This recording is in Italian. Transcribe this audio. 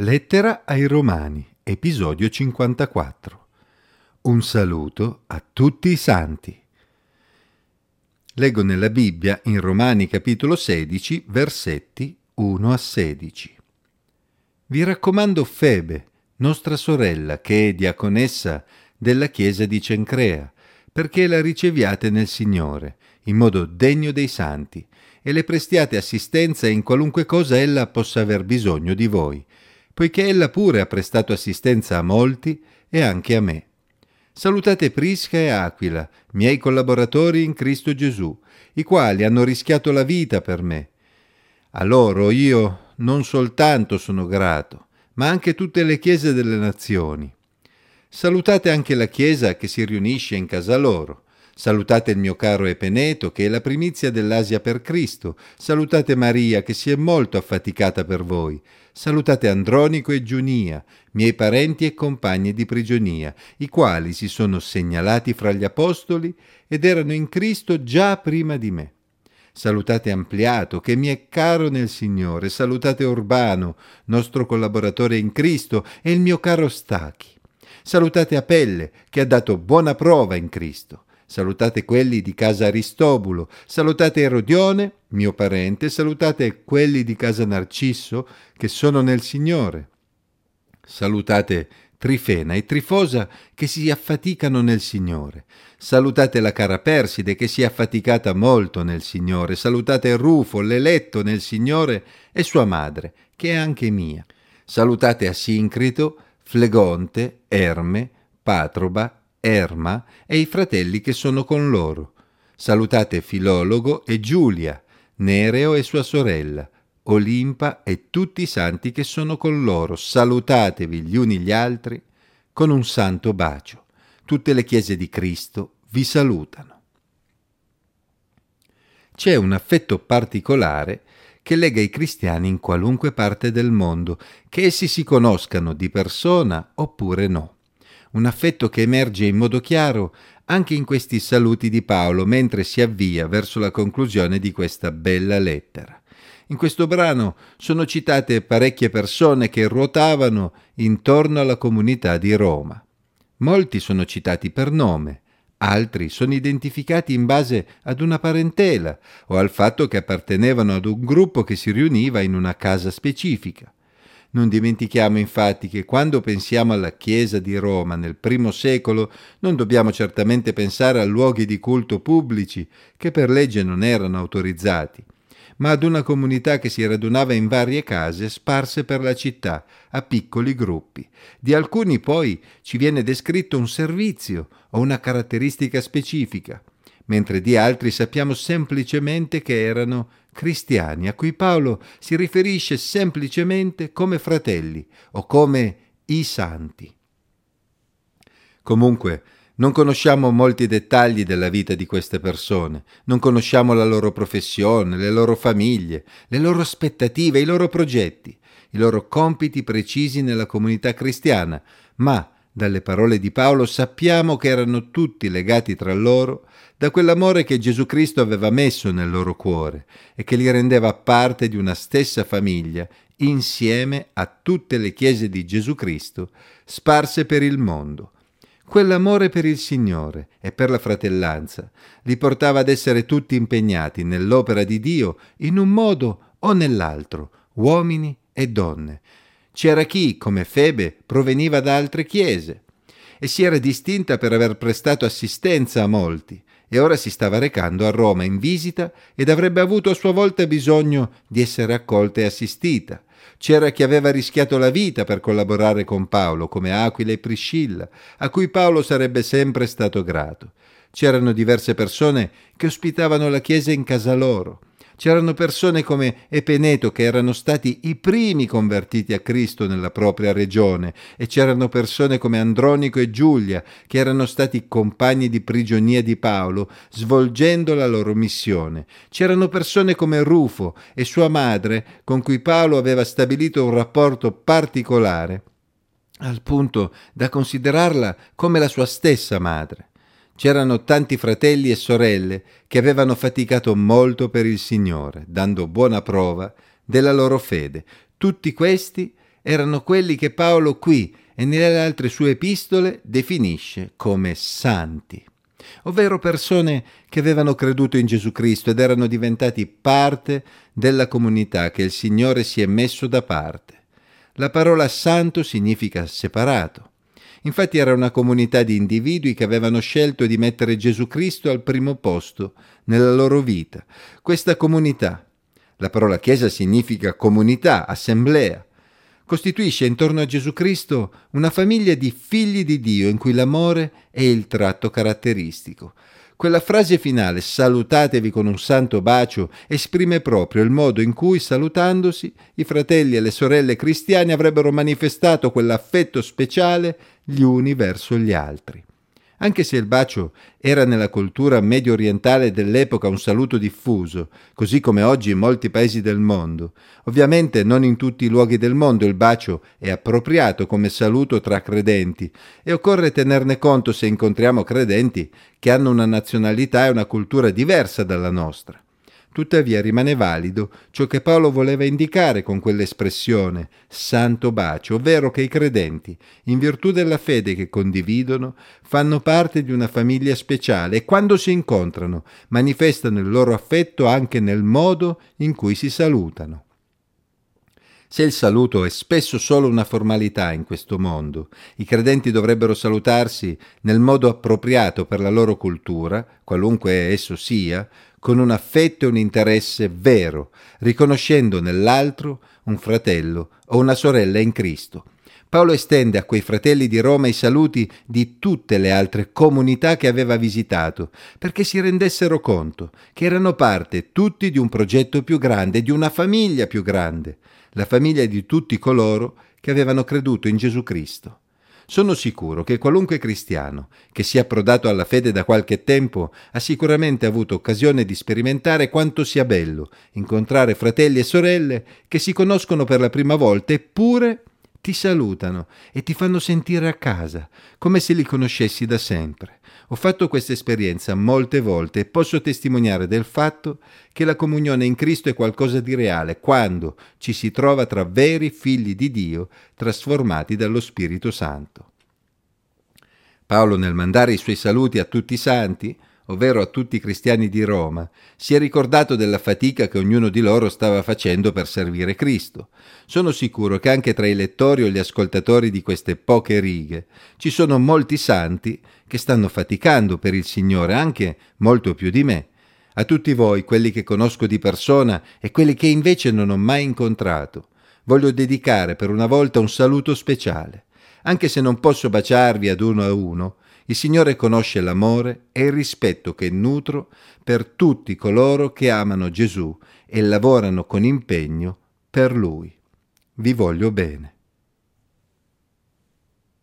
Lettera ai Romani, episodio 54. Un saluto a tutti i santi. Leggo nella Bibbia in Romani capitolo 16, versetti 1 a 16. Vi raccomando Febe, nostra sorella, che è diaconessa della chiesa di Cencrea, perché la riceviate nel Signore, in modo degno dei santi, e le prestiate assistenza in qualunque cosa ella possa aver bisogno di voi, poiché ella pure ha prestato assistenza a molti e anche a me. Salutate Prisca e Aquila, miei collaboratori in Cristo Gesù, i quali hanno rischiato la vita per me. A loro io non soltanto sono grato, ma anche tutte le chiese delle nazioni. Salutate anche la chiesa che si riunisce in casa loro. Salutate il mio caro Epeneto, che è la primizia dell'Asia per Cristo. Salutate Maria, che si è molto affaticata per voi. Salutate Andronico e Giunia, miei parenti e compagni di prigionia, i quali si sono segnalati fra gli apostoli ed erano in Cristo già prima di me. Salutate Ampliato, che mi è caro nel Signore. Salutate Urbano, nostro collaboratore in Cristo, e il mio caro Stachi. Salutate Apelle, che ha dato buona prova in Cristo. Salutate quelli di casa Aristobulo, salutate Erodione, mio parente, salutate quelli di casa Narcisso, che sono nel Signore. Salutate Trifena e Trifosa, che si affaticano nel Signore. Salutate la cara Perside, che si è affaticata molto nel Signore. Salutate Rufo, l'eletto nel Signore, e sua madre, che è anche mia. Salutate Asincrito, Flegonte, Erme, Patroba, Erma e i fratelli che sono con loro. Salutate Filologo e Giulia, Nereo e sua sorella, Olimpa e tutti i santi che sono con loro. Salutatevi gli uni gli altri con un santo bacio. Tutte le chiese di Cristo vi salutano. C'è un affetto particolare che lega i cristiani in qualunque parte del mondo, che essi si conoscano di persona oppure no un affetto che emerge in modo chiaro anche in questi saluti di Paolo mentre si avvia verso la conclusione di questa bella lettera. In questo brano sono citate parecchie persone che ruotavano intorno alla comunità di Roma. Molti sono citati per nome, altri sono identificati in base ad una parentela o al fatto che appartenevano ad un gruppo che si riuniva in una casa specifica. Non dimentichiamo infatti che quando pensiamo alla Chiesa di Roma nel primo secolo non dobbiamo certamente pensare a luoghi di culto pubblici che per legge non erano autorizzati, ma ad una comunità che si radunava in varie case sparse per la città, a piccoli gruppi. Di alcuni poi ci viene descritto un servizio o una caratteristica specifica, mentre di altri sappiamo semplicemente che erano cristiani a cui Paolo si riferisce semplicemente come fratelli o come i santi. Comunque, non conosciamo molti dettagli della vita di queste persone, non conosciamo la loro professione, le loro famiglie, le loro aspettative, i loro progetti, i loro compiti precisi nella comunità cristiana, ma dalle parole di Paolo sappiamo che erano tutti legati tra loro da quell'amore che Gesù Cristo aveva messo nel loro cuore e che li rendeva parte di una stessa famiglia insieme a tutte le chiese di Gesù Cristo sparse per il mondo. Quell'amore per il Signore e per la fratellanza li portava ad essere tutti impegnati nell'opera di Dio in un modo o nell'altro, uomini e donne, c'era chi, come Febe, proveniva da altre chiese e si era distinta per aver prestato assistenza a molti e ora si stava recando a Roma in visita ed avrebbe avuto a sua volta bisogno di essere accolta e assistita. C'era chi aveva rischiato la vita per collaborare con Paolo, come Aquila e Priscilla, a cui Paolo sarebbe sempre stato grato. C'erano diverse persone che ospitavano la chiesa in casa loro C'erano persone come Epeneto che erano stati i primi convertiti a Cristo nella propria regione e c'erano persone come Andronico e Giulia che erano stati compagni di prigionia di Paolo svolgendo la loro missione. C'erano persone come Rufo e sua madre con cui Paolo aveva stabilito un rapporto particolare al punto da considerarla come la sua stessa madre. C'erano tanti fratelli e sorelle che avevano faticato molto per il Signore, dando buona prova della loro fede. Tutti questi erano quelli che Paolo qui e nelle altre sue epistole definisce come santi, ovvero persone che avevano creduto in Gesù Cristo ed erano diventati parte della comunità che il Signore si è messo da parte. La parola santo significa separato. Infatti era una comunità di individui che avevano scelto di mettere Gesù Cristo al primo posto nella loro vita. Questa comunità, la parola Chiesa significa comunità, assemblea, costituisce intorno a Gesù Cristo una famiglia di figli di Dio in cui l'amore è il tratto caratteristico. Quella frase finale, salutatevi con un santo bacio, esprime proprio il modo in cui, salutandosi, i fratelli e le sorelle cristiani avrebbero manifestato quell'affetto speciale gli uni verso gli altri. Anche se il bacio era nella cultura medio orientale dell'epoca un saluto diffuso, così come oggi in molti paesi del mondo, ovviamente non in tutti i luoghi del mondo il bacio è appropriato come saluto tra credenti e occorre tenerne conto se incontriamo credenti che hanno una nazionalità e una cultura diversa dalla nostra. Tuttavia rimane valido ciò che Paolo voleva indicare con quell'espressione santo bacio, ovvero che i credenti, in virtù della fede che condividono, fanno parte di una famiglia speciale e quando si incontrano manifestano il loro affetto anche nel modo in cui si salutano. Se il saluto è spesso solo una formalità in questo mondo, i credenti dovrebbero salutarsi nel modo appropriato per la loro cultura, qualunque esso sia, con un affetto e un interesse vero, riconoscendo nell'altro un fratello o una sorella in Cristo. Paolo estende a quei fratelli di Roma i saluti di tutte le altre comunità che aveva visitato, perché si rendessero conto che erano parte tutti di un progetto più grande, di una famiglia più grande, la famiglia di tutti coloro che avevano creduto in Gesù Cristo. Sono sicuro che qualunque cristiano che sia approdato alla fede da qualche tempo ha sicuramente avuto occasione di sperimentare quanto sia bello incontrare fratelli e sorelle che si conoscono per la prima volta eppure ti salutano e ti fanno sentire a casa, come se li conoscessi da sempre. Ho fatto questa esperienza molte volte e posso testimoniare del fatto che la comunione in Cristo è qualcosa di reale quando ci si trova tra veri figli di Dio trasformati dallo Spirito Santo. Paolo nel mandare i suoi saluti a tutti i santi ovvero a tutti i cristiani di Roma, si è ricordato della fatica che ognuno di loro stava facendo per servire Cristo. Sono sicuro che anche tra i lettori o gli ascoltatori di queste poche righe ci sono molti santi che stanno faticando per il Signore, anche molto più di me. A tutti voi, quelli che conosco di persona e quelli che invece non ho mai incontrato, voglio dedicare per una volta un saluto speciale. Anche se non posso baciarvi ad uno a uno, il Signore conosce l'amore e il rispetto che nutro per tutti coloro che amano Gesù e lavorano con impegno per Lui. Vi voglio bene.